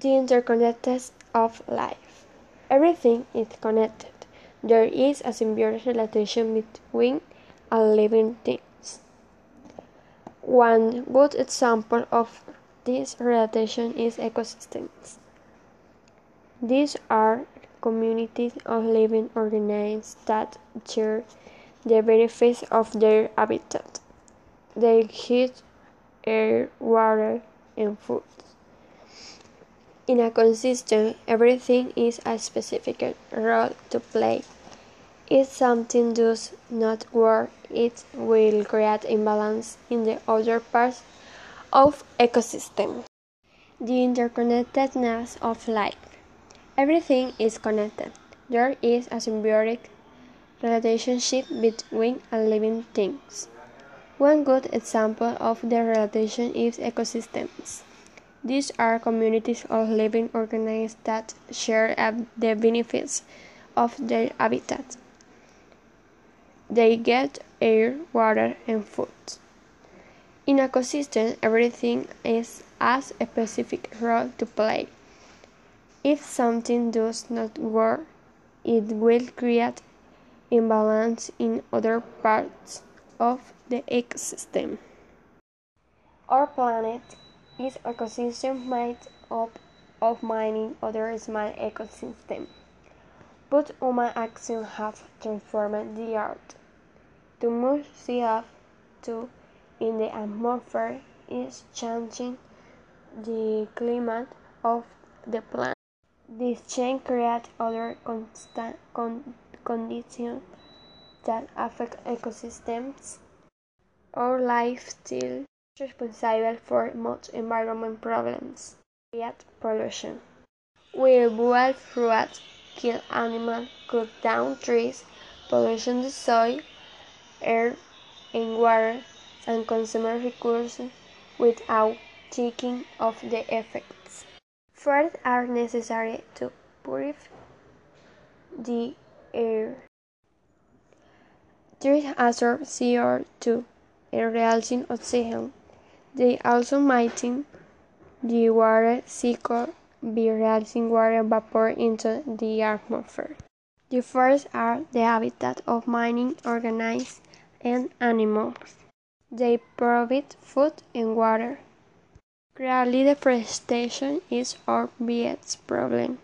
The interconnectedness of life. Everything is connected. There is a symbiotic relation between all living things. One good example of this relation is ecosystems. These are communities of living organisms that share the benefits of their habitat, their heat, air, water, and food. In a ecosystem, everything is a specific role to play. If something does not work, it will create imbalance in the other parts of ecosystem. The interconnectedness of life. Everything is connected. There is a symbiotic relationship between living things. One good example of the relation is ecosystems. These are communities of living organisms that share the benefits of their habitat. They get air, water, and food. In ecosystem, everything is has a specific role to play. If something does not work, it will create imbalance in other parts of the ecosystem. Our planet is ecosystem made up of many other small ecosystems, but human actions have transformed the earth. Too much CO2 in the atmosphere is changing the climate of the planet. This change creates other con conditions that affect ecosystems. Our lifestyle responsible for most environment problems, create pollution. We boil fruit, kill animals, cut down trees, pollution the soil, air, and water, and consume resources without thinking of the effects. Forests are necessary to purify the air. Trees absorb CO2 and release oxygen. They also maintain the water cycle by releasing water vapor into the atmosphere. The forests are the habitat of many organisms and animals. They provide food and water. Clearly, deforestation is our biggest problem.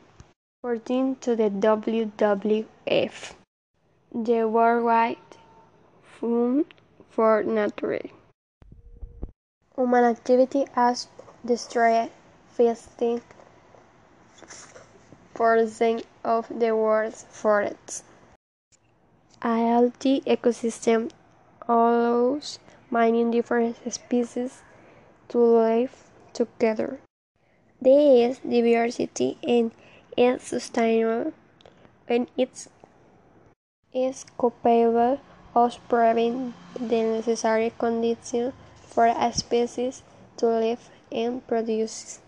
According to the WWF, the Worldwide Fund for Nature. Human activity has destroyed 15% of the world's forests. A healthy ecosystem allows many different species to live together. There is diversity and is sustainable and it is capable of providing the necessary conditions for a species to live and produce.